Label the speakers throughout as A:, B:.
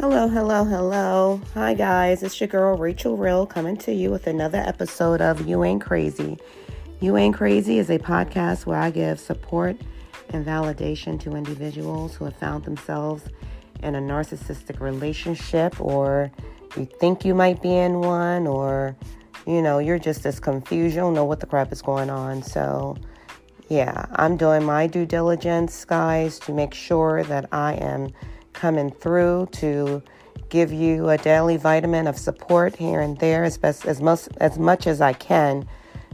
A: Hello, hello, hello. Hi, guys. It's your girl Rachel Real coming to you with another episode of You Ain't Crazy. You Ain't Crazy is a podcast where I give support and validation to individuals who have found themselves in a narcissistic relationship, or you think you might be in one, or you know, you're just as confused. You don't know what the crap is going on. So, yeah, I'm doing my due diligence, guys, to make sure that I am coming through to give you a daily vitamin of support here and there as best as much as much as I can.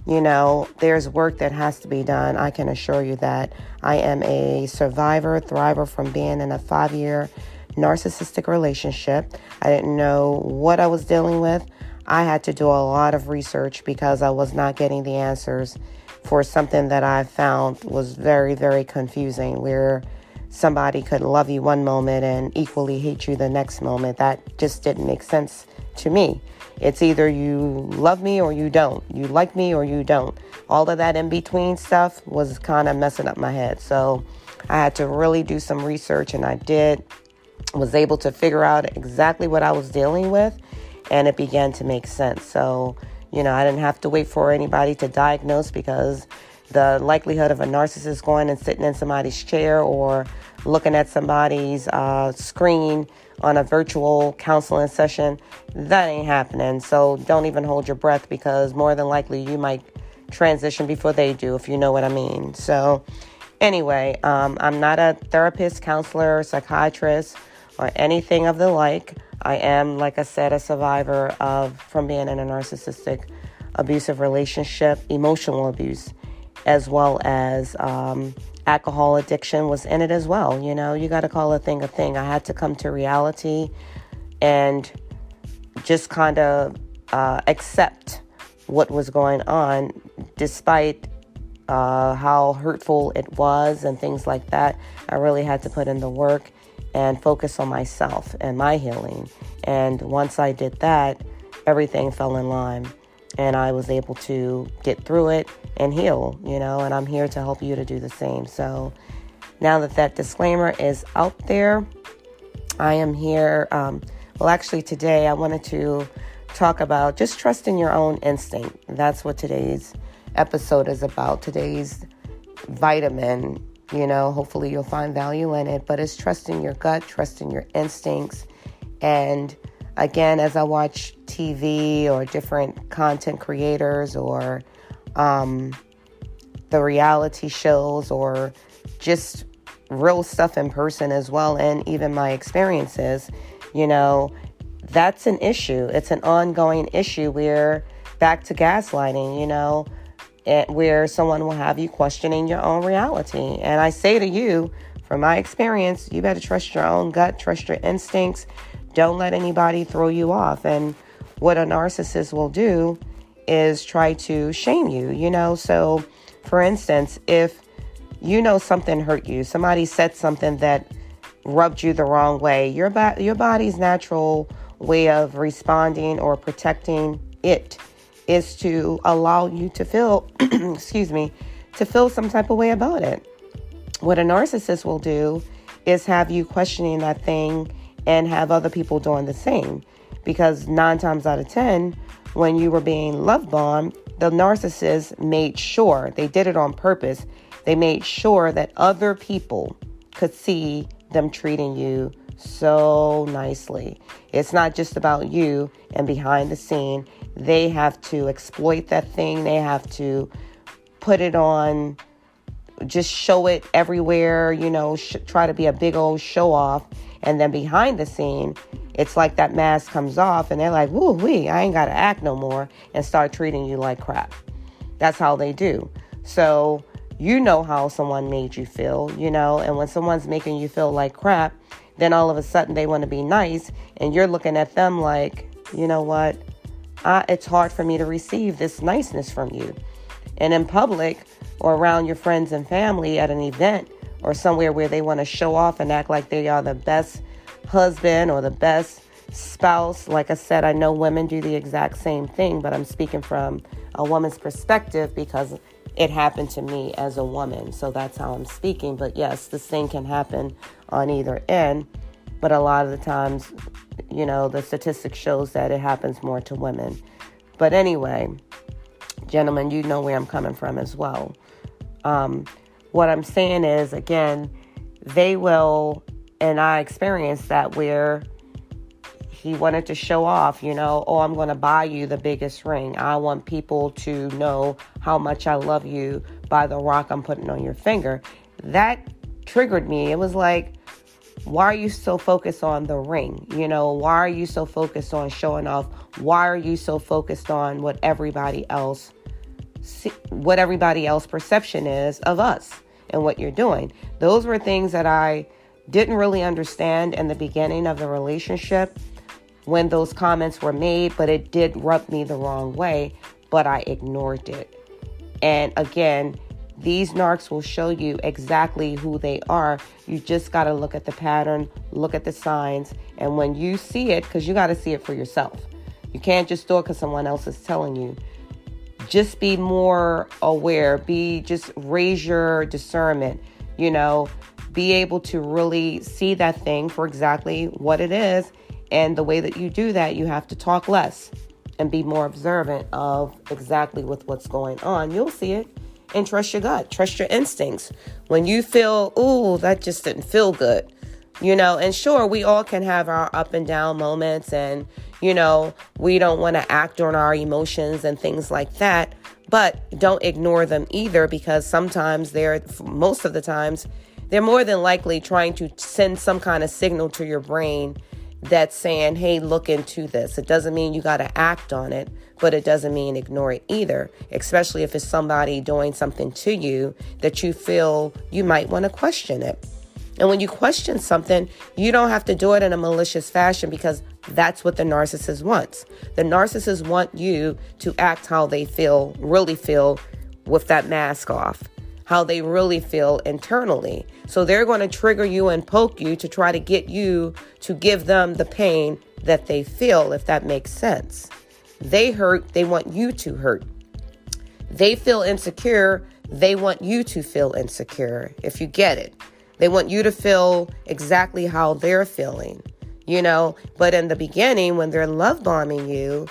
A: You know, there's work that has to be done. I can assure you that I am a survivor, thriver from being in a 5-year narcissistic relationship. I didn't know what I was dealing with. I had to do a lot of research because I was not getting the answers for something that I found was very, very confusing. Where somebody could love you one moment and equally hate you the next moment. That just didn't make sense to me. It's either you love me or you don't. You like me or you don't. All of that in between stuff was kind of messing up my head. So I had to really do some research and I did. Was able to figure out exactly what I was dealing with and it began to make sense. So, you know, I didn't have to wait for anybody to diagnose because the likelihood of a narcissist going and sitting in somebody's chair or looking at somebody's uh, screen on a virtual counseling session, that ain't happening. So don't even hold your breath because more than likely you might transition before they do, if you know what I mean. So, anyway, um, I'm not a therapist, counselor, psychiatrist, or anything of the like. I am, like I said, a survivor of from being in a narcissistic, abusive relationship, emotional abuse as well as um, alcohol addiction was in it as well. You know, you got to call a thing a thing. I had to come to reality and just kind of uh, accept what was going on, despite uh, how hurtful it was and things like that. I really had to put in the work and focus on myself and my healing. And once I did that, everything fell in line and I was able to get through it and heal, you know, and I'm here to help you to do the same. So now that that disclaimer is out there, I am here. Um, well, actually, today I wanted to talk about just trusting your own instinct. That's what today's episode is about. Today's vitamin, you know, hopefully you'll find value in it, but it's trusting your gut, trusting your instincts, and again, as I watch TV or different content creators or um, the reality shows or just real stuff in person as well, and even my experiences, you know, that's an issue. It's an ongoing issue We're back to gaslighting, you know, where someone will have you questioning your own reality. And I say to you, from my experience, you better trust your own gut, trust your instincts, don't let anybody throw you off. And what a narcissist will do is try to shame you, you know? So, for instance, if you know something hurt you, somebody said something that rubbed you the wrong way, your, ba- your body's natural way of responding or protecting it is to allow you to feel, excuse me, to feel some type of way about it. What a narcissist will do is have you questioning that thing and have other people doing the same. Because nine times out of 10, when you were being love bombed, the narcissist made sure, they did it on purpose, they made sure that other people could see them treating you so nicely. It's not just about you and behind the scene. They have to exploit that thing, they have to put it on, just show it everywhere, you know, sh- try to be a big old show off and then behind the scene, it's like that mask comes off and they're like, woo wee, I ain't got to act no more and start treating you like crap. That's how they do. So you know how someone made you feel, you know, and when someone's making you feel like crap, then all of a sudden they want to be nice and you're looking at them like, you know what? I, it's hard for me to receive this niceness from you. And in public or around your friends and family at an event, or somewhere where they want to show off and act like they are the best husband or the best spouse. Like I said, I know women do the exact same thing, but I'm speaking from a woman's perspective because it happened to me as a woman. So that's how I'm speaking. But yes, this thing can happen on either end. but a lot of the times, you know, the statistic shows that it happens more to women. But anyway, gentlemen, you know where I'm coming from as well. Um, what I'm saying is, again, they will, and I experienced that where he wanted to show off, you know, oh, I'm going to buy you the biggest ring. I want people to know how much I love you by the rock I'm putting on your finger. That triggered me. It was like, why are you so focused on the ring? You know, why are you so focused on showing off? Why are you so focused on what everybody else what everybody else perception is of us and what you're doing? Those were things that I didn't really understand in the beginning of the relationship when those comments were made, but it did rub me the wrong way, but I ignored it. And again, these narcs will show you exactly who they are. You just got to look at the pattern, look at the signs, and when you see it, because you got to see it for yourself. You can't just do it because someone else is telling you. Just be more aware, be just raise your discernment, you know, be able to really see that thing for exactly what it is and the way that you do that, you have to talk less and be more observant of exactly with what's going on. You'll see it and trust your gut, trust your instincts. When you feel, ooh, that just didn't feel good, you know, and sure, we all can have our up and down moments, and, you know, we don't want to act on our emotions and things like that, but don't ignore them either because sometimes they're, most of the times, they're more than likely trying to send some kind of signal to your brain that's saying, hey, look into this. It doesn't mean you got to act on it, but it doesn't mean ignore it either, especially if it's somebody doing something to you that you feel you might want to question it. And when you question something, you don't have to do it in a malicious fashion because that's what the narcissist wants. The narcissist want you to act how they feel, really feel with that mask off how they really feel internally. So they're going to trigger you and poke you to try to get you to give them the pain that they feel, if that makes sense. They hurt, they want you to hurt. They feel insecure, they want you to feel insecure, if you get it. They want you to feel exactly how they're feeling, you know. But in the beginning, when they're love bombing you,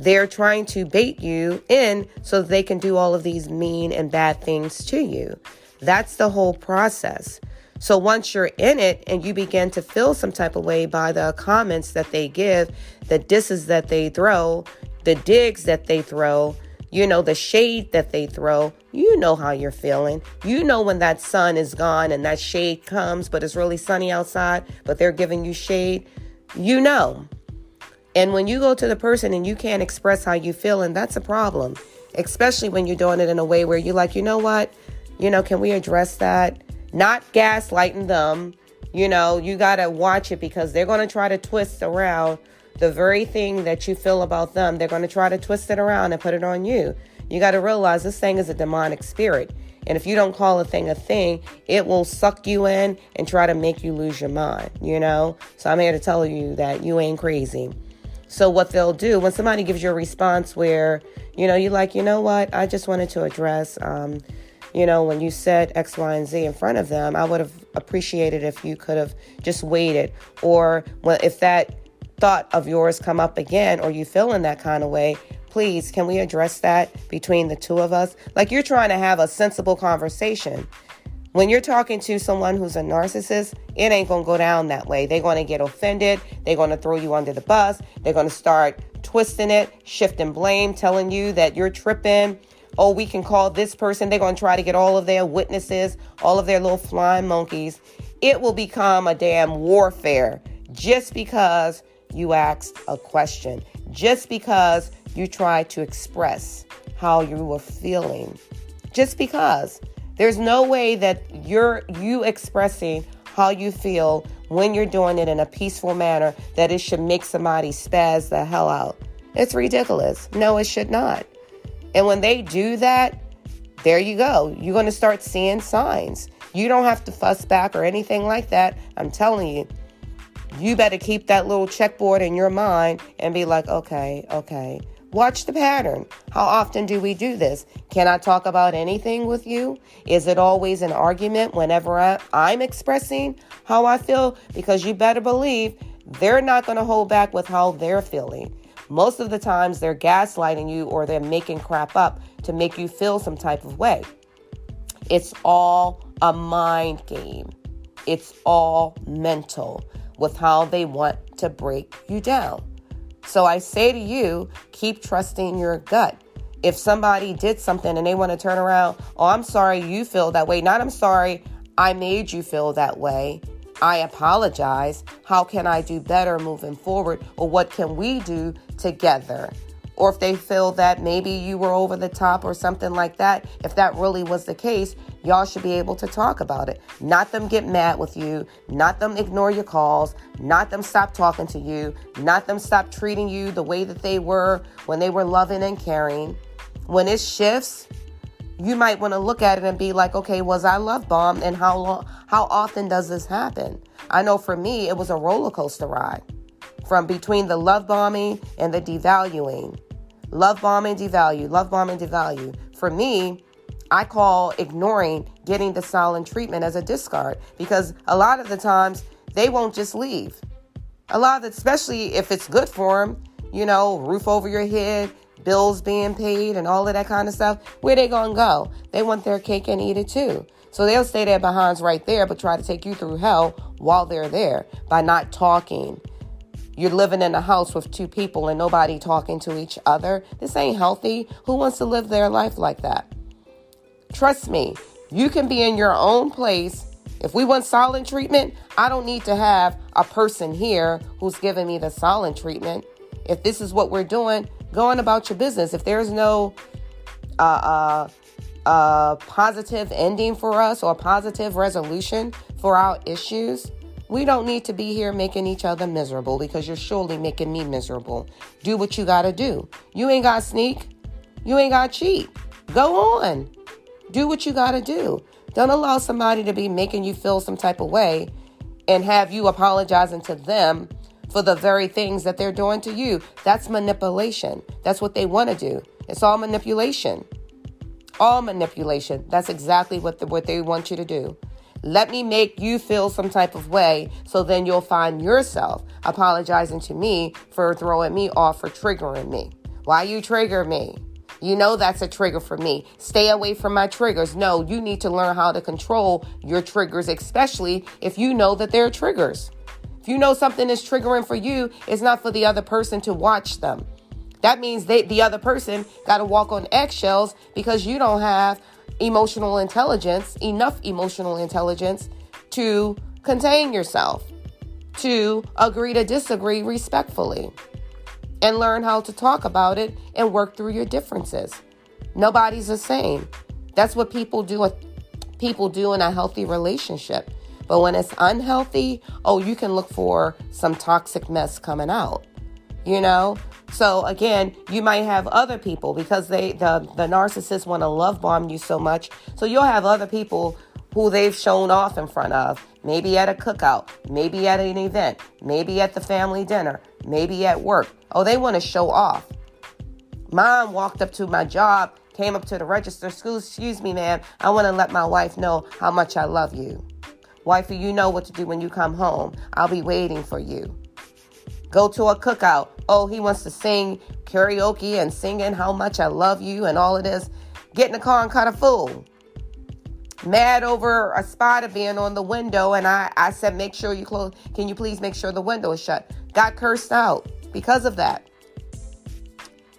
A: they're trying to bait you in so they can do all of these mean and bad things to you. That's the whole process. So once you're in it and you begin to feel some type of way by the comments that they give, the disses that they throw, the digs that they throw, you know, the shade that they throw, you know how you're feeling. You know when that sun is gone and that shade comes, but it's really sunny outside, but they're giving you shade. You know. And when you go to the person and you can't express how you feel, and that's a problem, especially when you're doing it in a way where you're like, you know what? You know, can we address that? Not gaslighting them. You know, you got to watch it because they're going to try to twist around the very thing that you feel about them. They're going to try to twist it around and put it on you. You got to realize this thing is a demonic spirit. And if you don't call a thing a thing, it will suck you in and try to make you lose your mind, you know? So I'm here to tell you that you ain't crazy. So, what they'll do when somebody gives you a response where, you know, you're like, you know what, I just wanted to address, um, you know, when you said X, Y, and Z in front of them, I would have appreciated if you could have just waited. Or well, if that thought of yours come up again or you feel in that kind of way, please, can we address that between the two of us? Like you're trying to have a sensible conversation. When you're talking to someone who's a narcissist, it ain't gonna go down that way. They're gonna get offended. They're gonna throw you under the bus. They're gonna start twisting it, shifting blame, telling you that you're tripping. Oh, we can call this person. They're gonna try to get all of their witnesses, all of their little flying monkeys. It will become a damn warfare just because you asked a question, just because you tried to express how you were feeling, just because. There's no way that you're you expressing how you feel when you're doing it in a peaceful manner that it should make somebody spaz the hell out. It's ridiculous. No, it should not. And when they do that, there you go. You're going to start seeing signs. You don't have to fuss back or anything like that. I'm telling you. You better keep that little checkboard in your mind and be like, okay, okay, Watch the pattern. How often do we do this? Can I talk about anything with you? Is it always an argument whenever I, I'm expressing how I feel? Because you better believe they're not going to hold back with how they're feeling. Most of the times they're gaslighting you or they're making crap up to make you feel some type of way. It's all a mind game. It's all mental with how they want to break you down. So I say to you, keep trusting your gut. If somebody did something and they want to turn around, oh, I'm sorry you feel that way. Not I'm sorry I made you feel that way. I apologize. How can I do better moving forward? Or what can we do together? Or if they feel that maybe you were over the top or something like that, if that really was the case, y'all should be able to talk about it. Not them get mad with you, not them ignore your calls, not them stop talking to you, not them stop treating you the way that they were when they were loving and caring. When it shifts, you might want to look at it and be like, okay, was I love bombed and how long how often does this happen? I know for me it was a roller coaster ride. From between the love bombing and the devaluing. Love bomb and devalue, love bomb and devalue. For me, I call ignoring getting the silent treatment as a discard because a lot of the times they won't just leave. A lot of the, especially if it's good for them, you know, roof over your head, bills being paid, and all of that kind of stuff. Where they gonna go? They want their cake and eat it too. So they'll stay there behinds right there, but try to take you through hell while they're there by not talking. You're living in a house with two people and nobody talking to each other. This ain't healthy. Who wants to live their life like that? Trust me, you can be in your own place. If we want silent treatment, I don't need to have a person here who's giving me the silent treatment. If this is what we're doing, go on about your business. If there's no uh, uh, uh, positive ending for us or a positive resolution for our issues, we don't need to be here making each other miserable because you're surely making me miserable. Do what you got to do. You ain't got to sneak. You ain't got to cheat. Go on. Do what you got to do. Don't allow somebody to be making you feel some type of way and have you apologizing to them for the very things that they're doing to you. That's manipulation. That's what they want to do. It's all manipulation. All manipulation. That's exactly what the, what they want you to do. Let me make you feel some type of way so then you'll find yourself apologizing to me for throwing me off for triggering me. Why you trigger me? You know that's a trigger for me. Stay away from my triggers. No, you need to learn how to control your triggers, especially if you know that they're triggers. If you know something is triggering for you, it's not for the other person to watch them. That means they, the other person got to walk on eggshells because you don't have emotional intelligence, enough emotional intelligence to contain yourself, to agree to disagree respectfully and learn how to talk about it and work through your differences. Nobody's the same. That's what people do people do in a healthy relationship. But when it's unhealthy, oh, you can look for some toxic mess coming out. You know? So again, you might have other people because they the the narcissists want to love bomb you so much. So you'll have other people who they've shown off in front of, maybe at a cookout, maybe at an event, maybe at the family dinner, maybe at work. Oh, they want to show off. Mom walked up to my job, came up to the register, excuse me, ma'am, I want to let my wife know how much I love you. Wifey, you know what to do when you come home. I'll be waiting for you. Go to a cookout. Oh, he wants to sing karaoke and singing how much I love you and all of this. Get in the car and cut a fool. Mad over a spider being on the window and I, I said make sure you close can you please make sure the window is shut? Got cursed out because of that.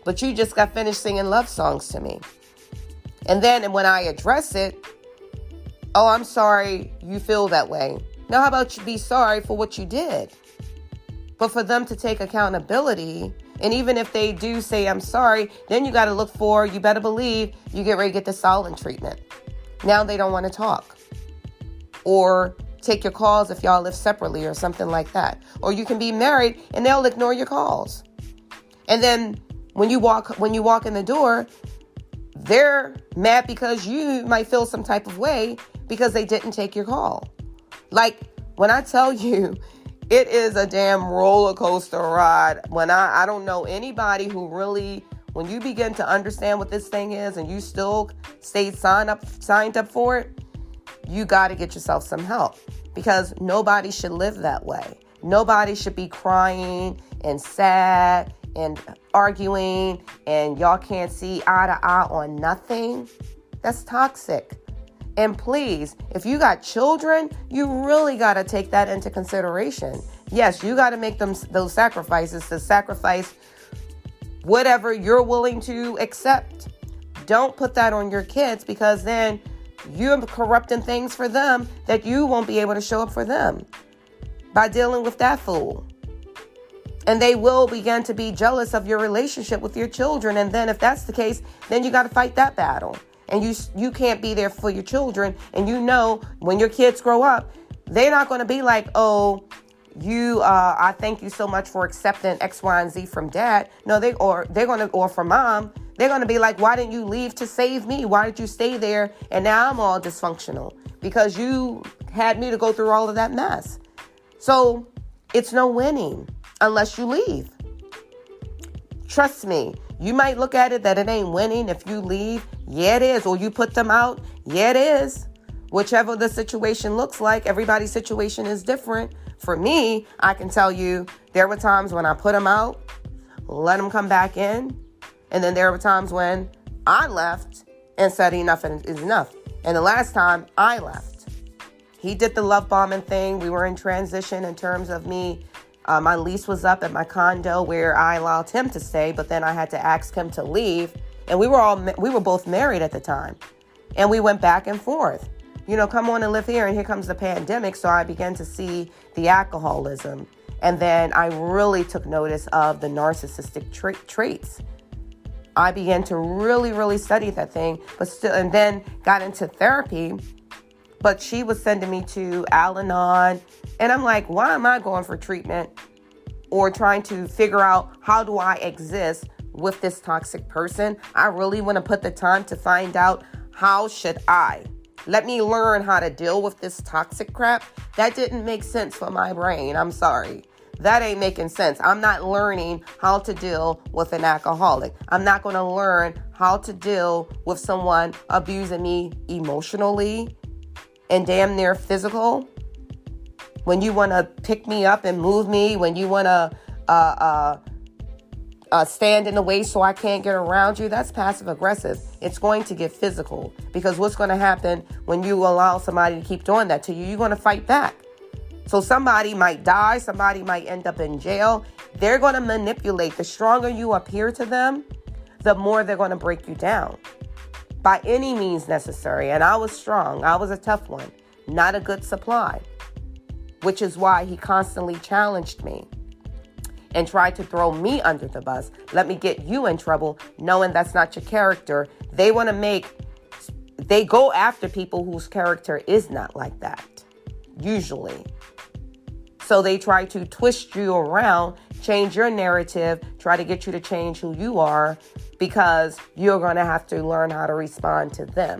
A: But you just got finished singing love songs to me. And then when i address it oh i'm sorry you feel that way. Now how about you be sorry for what you did but for them to take accountability and even if they do say i'm sorry then you got to look for you better believe you get ready to get the silent treatment now they don't want to talk. Or take your calls if y'all live separately or something like that. Or you can be married and they'll ignore your calls. And then when you walk when you walk in the door, they're mad because you might feel some type of way because they didn't take your call. Like when I tell you it is a damn roller coaster ride. When I I don't know anybody who really when you begin to understand what this thing is and you still stay signed up signed up for it, you got to get yourself some help because nobody should live that way. Nobody should be crying and sad and arguing and y'all can't see eye to eye on nothing. That's toxic. And please, if you got children, you really got to take that into consideration. Yes, you got to make them those sacrifices to sacrifice whatever you're willing to accept. Don't put that on your kids because then you're corrupting things for them that you won't be able to show up for them by dealing with that fool. And they will begin to be jealous of your relationship with your children. And then, if that's the case, then you got to fight that battle. And you you can't be there for your children. And you know when your kids grow up, they're not going to be like, oh, you uh, I thank you so much for accepting X, Y, and Z from dad. No, they or they're gonna or from mom. They're gonna be like, why didn't you leave to save me? Why did you stay there? And now I'm all dysfunctional because you had me to go through all of that mess. So it's no winning unless you leave. Trust me, you might look at it that it ain't winning if you leave. Yeah, it is. Or you put them out. Yeah, it is. Whichever the situation looks like, everybody's situation is different. For me, I can tell you there were times when I put them out, let them come back in, and then there were times when I left and said enough is enough. And the last time I left, he did the love bombing thing. We were in transition in terms of me. Uh, my lease was up at my condo where I allowed him to stay, but then I had to ask him to leave. And we were all we were both married at the time, and we went back and forth you know, come on and live here. And here comes the pandemic. So I began to see the alcoholism. And then I really took notice of the narcissistic tra- traits. I began to really, really study that thing, but still, and then got into therapy. But she was sending me to Al Anon. And I'm like, why am I going for treatment or trying to figure out how do I exist with this toxic person? I really want to put the time to find out how should I let me learn how to deal with this toxic crap. That didn't make sense for my brain. I'm sorry. That ain't making sense. I'm not learning how to deal with an alcoholic. I'm not going to learn how to deal with someone abusing me emotionally and damn near physical. When you want to pick me up and move me, when you want to uh, uh, uh, stand in the way so I can't get around you, that's passive aggressive. It's going to get physical because what's going to happen when you allow somebody to keep doing that to you? You're going to fight back. So somebody might die, somebody might end up in jail. They're going to manipulate. The stronger you appear to them, the more they're going to break you down by any means necessary. And I was strong, I was a tough one, not a good supply, which is why he constantly challenged me and tried to throw me under the bus. Let me get you in trouble, knowing that's not your character. They want to make, they go after people whose character is not like that, usually. So they try to twist you around, change your narrative, try to get you to change who you are because you're going to have to learn how to respond to them.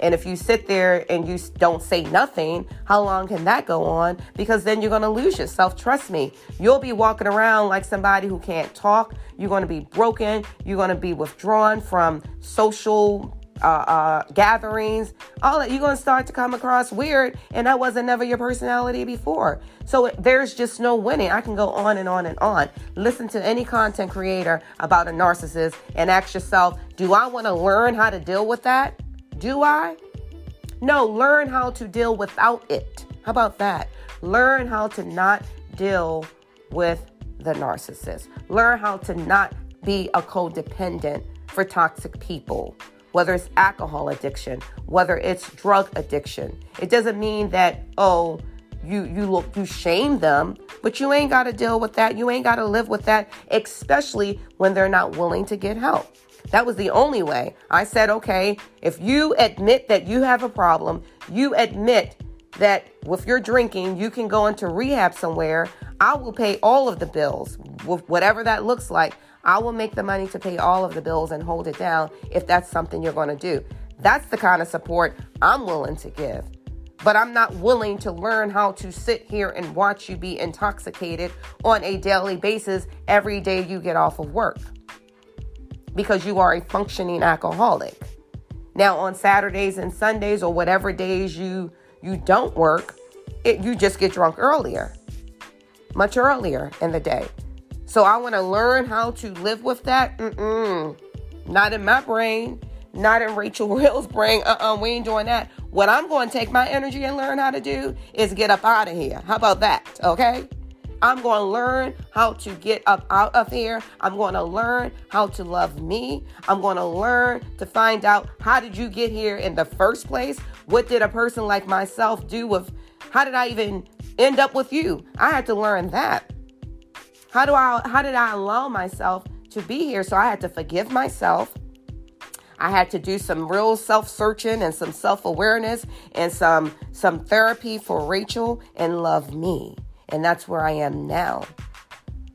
A: And if you sit there and you don't say nothing, how long can that go on? Because then you're going to lose yourself. Trust me. You'll be walking around like somebody who can't talk. You're going to be broken. You're going to be withdrawn from social uh, uh, gatherings. All that you're going to start to come across weird, and that wasn't never your personality before. So there's just no winning. I can go on and on and on. Listen to any content creator about a narcissist and ask yourself, do I want to learn how to deal with that? Do I? No, learn how to deal without it. How about that? Learn how to not deal with the narcissist. Learn how to not be a codependent for toxic people, whether it's alcohol addiction, whether it's drug addiction. It doesn't mean that, oh, you you look you shame them, but you ain't got to deal with that. You ain't got to live with that, especially when they're not willing to get help. That was the only way. I said, okay, if you admit that you have a problem, you admit that with your drinking, you can go into rehab somewhere, I will pay all of the bills, whatever that looks like. I will make the money to pay all of the bills and hold it down if that's something you're going to do. That's the kind of support I'm willing to give. But I'm not willing to learn how to sit here and watch you be intoxicated on a daily basis every day you get off of work. because you are a functioning alcoholic. Now on Saturdays and Sundays or whatever days you you don't work, it, you just get drunk earlier. Much earlier in the day. So I want to learn how to live with that. Mm-mm. Not in my brain, not in Rachel Real's brain. Uh-uh, we ain't doing that. What I'm going to take my energy and learn how to do is get up out of here. How about that? Okay? I'm going to learn how to get up out of here. I'm going to learn how to love me. I'm going to learn to find out how did you get here in the first place? What did a person like myself do with how did I even end up with you? I had to learn that. How do I how did I allow myself to be here? So I had to forgive myself. I had to do some real self-searching and some self-awareness and some some therapy for Rachel and love me. And that's where I am now.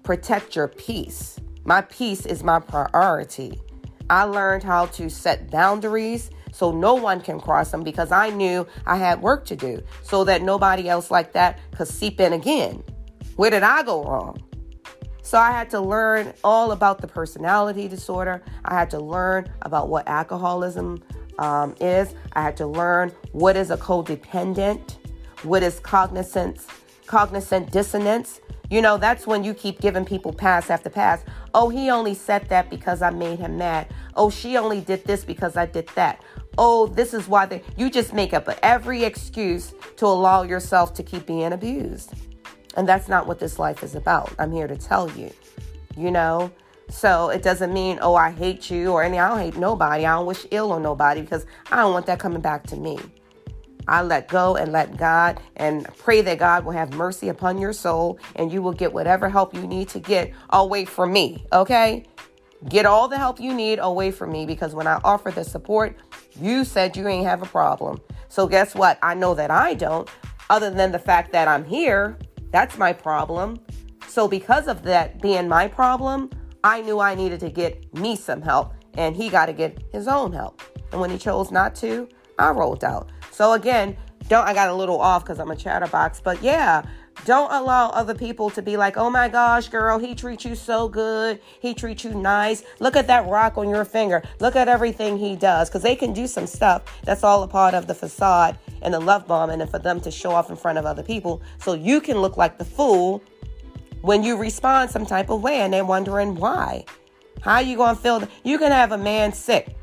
A: Protect your peace. My peace is my priority. I learned how to set boundaries so no one can cross them because I knew I had work to do so that nobody else like that could seep in again. Where did I go wrong? So I had to learn all about the personality disorder. I had to learn about what alcoholism um, is. I had to learn what is a codependent, what is cognizance, cognizant dissonance. You know, that's when you keep giving people pass after pass. Oh, he only said that because I made him mad. Oh, she only did this because I did that. Oh, this is why they. You just make up every excuse to allow yourself to keep being abused. And that's not what this life is about. I'm here to tell you, you know? So it doesn't mean, oh, I hate you or any, I don't hate nobody. I don't wish ill on nobody because I don't want that coming back to me. I let go and let God and pray that God will have mercy upon your soul and you will get whatever help you need to get away from me, okay? Get all the help you need away from me because when I offer the support, you said you ain't have a problem. So guess what? I know that I don't, other than the fact that I'm here that's my problem. So, because of that being my problem, I knew I needed to get me some help, and he got to get his own help. And when he chose not to, I rolled out. So, again, don't, I got a little off because I'm a chatterbox, but yeah, don't allow other people to be like, oh my gosh, girl, he treats you so good. He treats you nice. Look at that rock on your finger. Look at everything he does. Because they can do some stuff that's all a part of the facade and the love bombing and for them to show off in front of other people. So you can look like the fool when you respond some type of way and they're wondering why. How you going to feel? You can have a man sick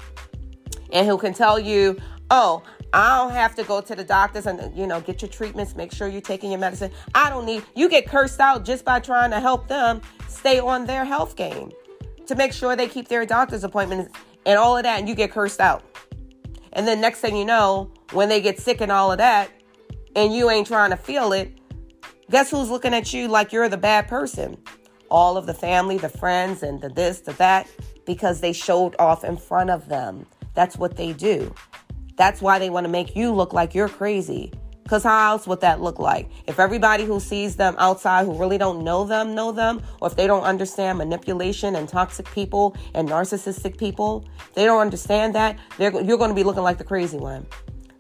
A: and who can tell you, oh, I don't have to go to the doctors and you know get your treatments. Make sure you're taking your medicine. I don't need. You get cursed out just by trying to help them stay on their health game to make sure they keep their doctor's appointments and all of that, and you get cursed out. And then next thing you know, when they get sick and all of that, and you ain't trying to feel it, guess who's looking at you like you're the bad person? All of the family, the friends, and the this, the that, because they showed off in front of them. That's what they do. That's why they want to make you look like you're crazy. Because how else would that look like? If everybody who sees them outside who really don't know them know them, or if they don't understand manipulation and toxic people and narcissistic people, they don't understand that, They're you're going to be looking like the crazy one.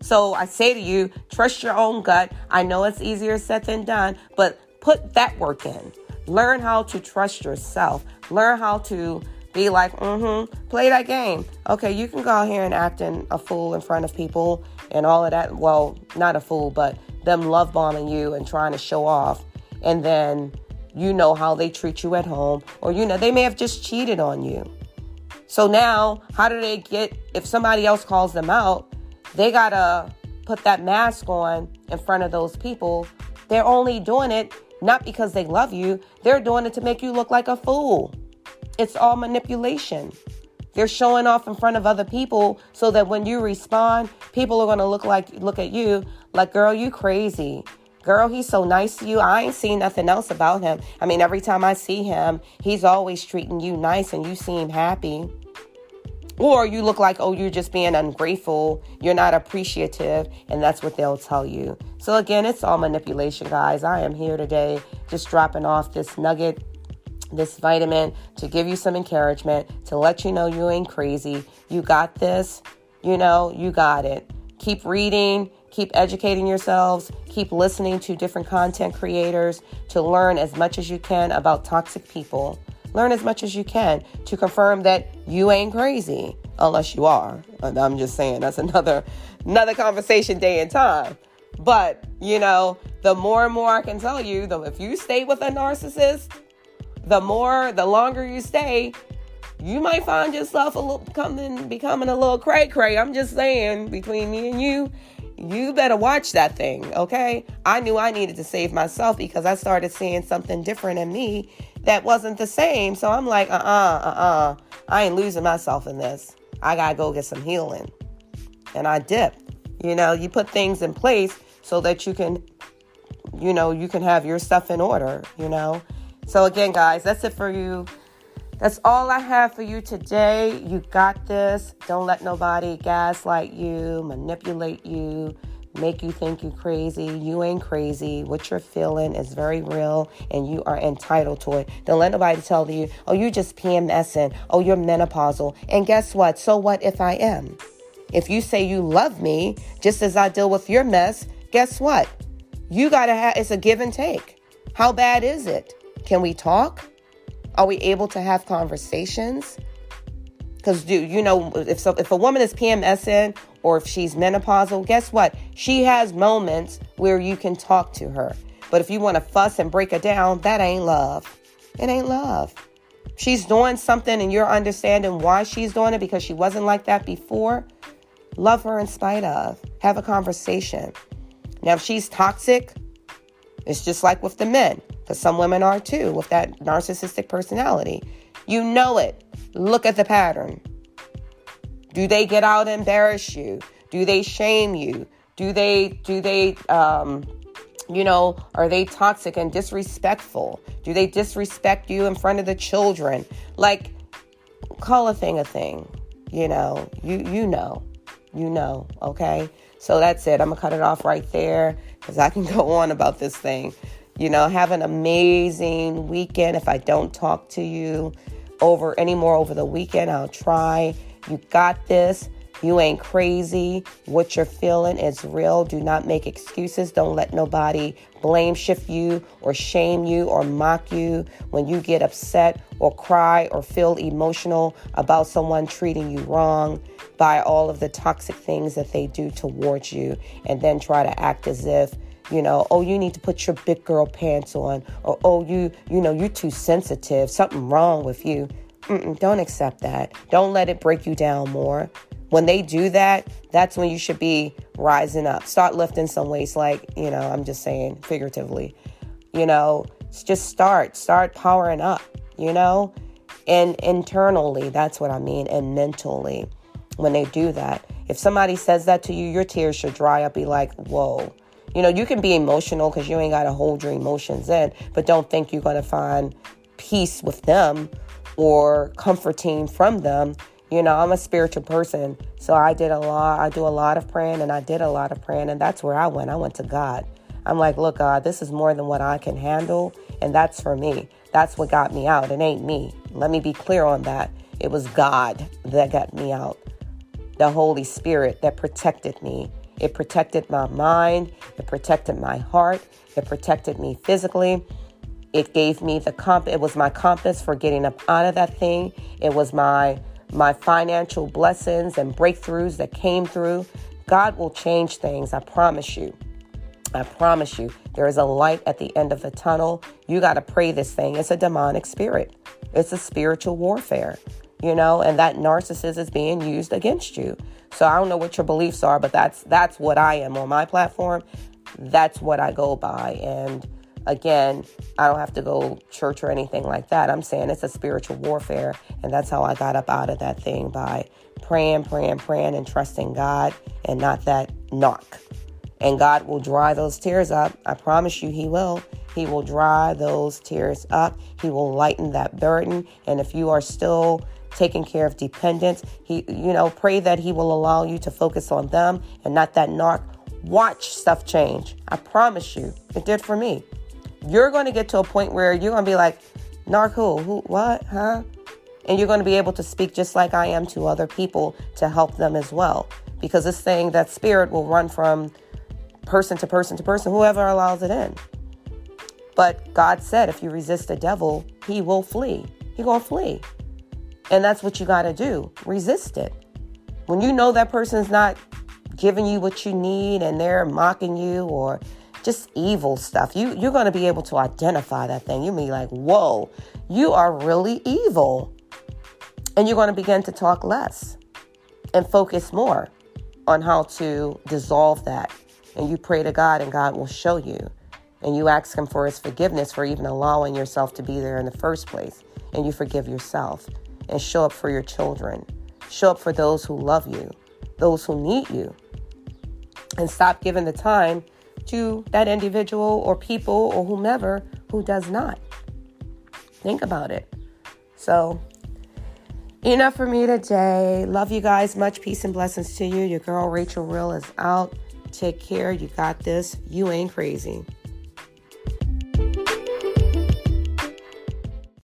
A: So I say to you, trust your own gut. I know it's easier said than done, but put that work in. Learn how to trust yourself. Learn how to be like, mm-hmm, play that game. Okay, you can go out here and act in a fool in front of people and all of that. Well, not a fool, but them love bombing you and trying to show off. And then you know how they treat you at home, or you know, they may have just cheated on you. So now, how do they get, if somebody else calls them out, they gotta put that mask on in front of those people. They're only doing it not because they love you, they're doing it to make you look like a fool. It's all manipulation. They're showing off in front of other people so that when you respond, people are to look like look at you like, "Girl, you crazy." Girl, he's so nice to you. I ain't seen nothing else about him. I mean, every time I see him, he's always treating you nice and you seem happy. Or you look like, oh, you're just being ungrateful, you're not appreciative, and that's what they'll tell you. So, again, it's all manipulation, guys. I am here today just dropping off this nugget this vitamin to give you some encouragement, to let you know you ain't crazy. You got this. You know, you got it. Keep reading, keep educating yourselves, keep listening to different content creators to learn as much as you can about toxic people. Learn as much as you can to confirm that you ain't crazy, unless you are. I'm just saying that's another another conversation day and time. But, you know, the more and more I can tell you, though, if you stay with a narcissist, the more the longer you stay, you might find yourself a little coming, becoming a little cray cray. I'm just saying, between me and you, you better watch that thing, okay? I knew I needed to save myself because I started seeing something different in me that wasn't the same. So I'm like, uh uh-uh, uh, uh-uh. I ain't losing myself in this. I gotta go get some healing. And I dipped. You know, you put things in place so that you can, you know, you can have your stuff in order, you know? So again, guys, that's it for you. That's all I have for you today. You got this. Don't let nobody gaslight you, manipulate you, make you think you're crazy. You ain't crazy. What you're feeling is very real and you are entitled to it. Don't let nobody tell you, oh, you're just PMSing. Oh, you're menopausal. And guess what? So what if I am? If you say you love me, just as I deal with your mess, guess what? You got to have, it's a give and take. How bad is it? Can we talk? Are we able to have conversations? Because you know if so, if a woman is PMSing or if she's menopausal, guess what? She has moments where you can talk to her. But if you want to fuss and break her down, that ain't love. It ain't love. She's doing something and you're understanding why she's doing it because she wasn't like that before. Love her in spite of. Have a conversation. Now, if she's toxic, it's just like with the men because some women are too with that narcissistic personality. You know it. Look at the pattern. Do they get out and embarrass you? Do they shame you? Do they do they um, you know, are they toxic and disrespectful? Do they disrespect you in front of the children? Like call a thing a thing. You know, you you know. You know, okay? So that's it. I'm going to cut it off right there cuz I can go on about this thing. You know, have an amazing weekend. If I don't talk to you over anymore over the weekend, I'll try. You got this. You ain't crazy. What you're feeling is real. Do not make excuses. Don't let nobody blame shift you or shame you or mock you when you get upset or cry or feel emotional about someone treating you wrong by all of the toxic things that they do towards you and then try to act as if you know oh you need to put your big girl pants on or oh you you know you're too sensitive something wrong with you Mm-mm, don't accept that. Don't let it break you down more. When they do that that's when you should be rising up. Start lifting some weights like you know i'm just saying figuratively. You know just start start powering up you know? And internally that's what i mean and mentally when they do that. If somebody says that to you your tears should dry up be like whoa. You know, you can be emotional because you ain't got to hold your emotions in, but don't think you're going to find peace with them or comforting from them. You know, I'm a spiritual person, so I did a lot. I do a lot of praying and I did a lot of praying, and that's where I went. I went to God. I'm like, look, God, this is more than what I can handle, and that's for me. That's what got me out. It ain't me. Let me be clear on that. It was God that got me out, the Holy Spirit that protected me it protected my mind, it protected my heart, it protected me physically. It gave me the comp it was my compass for getting up out of that thing. It was my my financial blessings and breakthroughs that came through. God will change things, I promise you. I promise you, there is a light at the end of the tunnel. You got to pray this thing. It's a demonic spirit, it's a spiritual warfare, you know, and that narcissist is being used against you. So I don't know what your beliefs are, but that's that's what I am on my platform. That's what I go by. And again, I don't have to go church or anything like that. I'm saying it's a spiritual warfare, and that's how I got up out of that thing by praying, praying, praying, and trusting God, and not that narc. And God will dry those tears up. I promise you, He will. He will dry those tears up. He will lighten that burden. And if you are still taking care of dependents. He, you know, pray that He will allow you to focus on them and not that narc. Watch stuff change. I promise you, it did for me. You're going to get to a point where you're going to be like, narc who? What? Huh? And you're going to be able to speak just like I am to other people to help them as well. Because it's saying that spirit will run from person to person to person, whoever allows it in. But God said, if you resist the devil, he will flee. Going to flee. And that's what you got to do resist it. When you know that person's not giving you what you need and they're mocking you or just evil stuff, you, you're going to be able to identify that thing. You'll be like, whoa, you are really evil. And you're going to begin to talk less and focus more on how to dissolve that. And you pray to God, and God will show you. And you ask Him for His forgiveness for even allowing yourself to be there in the first place. And you forgive yourself and show up for your children. Show up for those who love you, those who need you. And stop giving the time to that individual or people or whomever who does not. Think about it. So, enough for me today. Love you guys. Much peace and blessings to you. Your girl Rachel Real is out. Take care. You got this. You ain't crazy.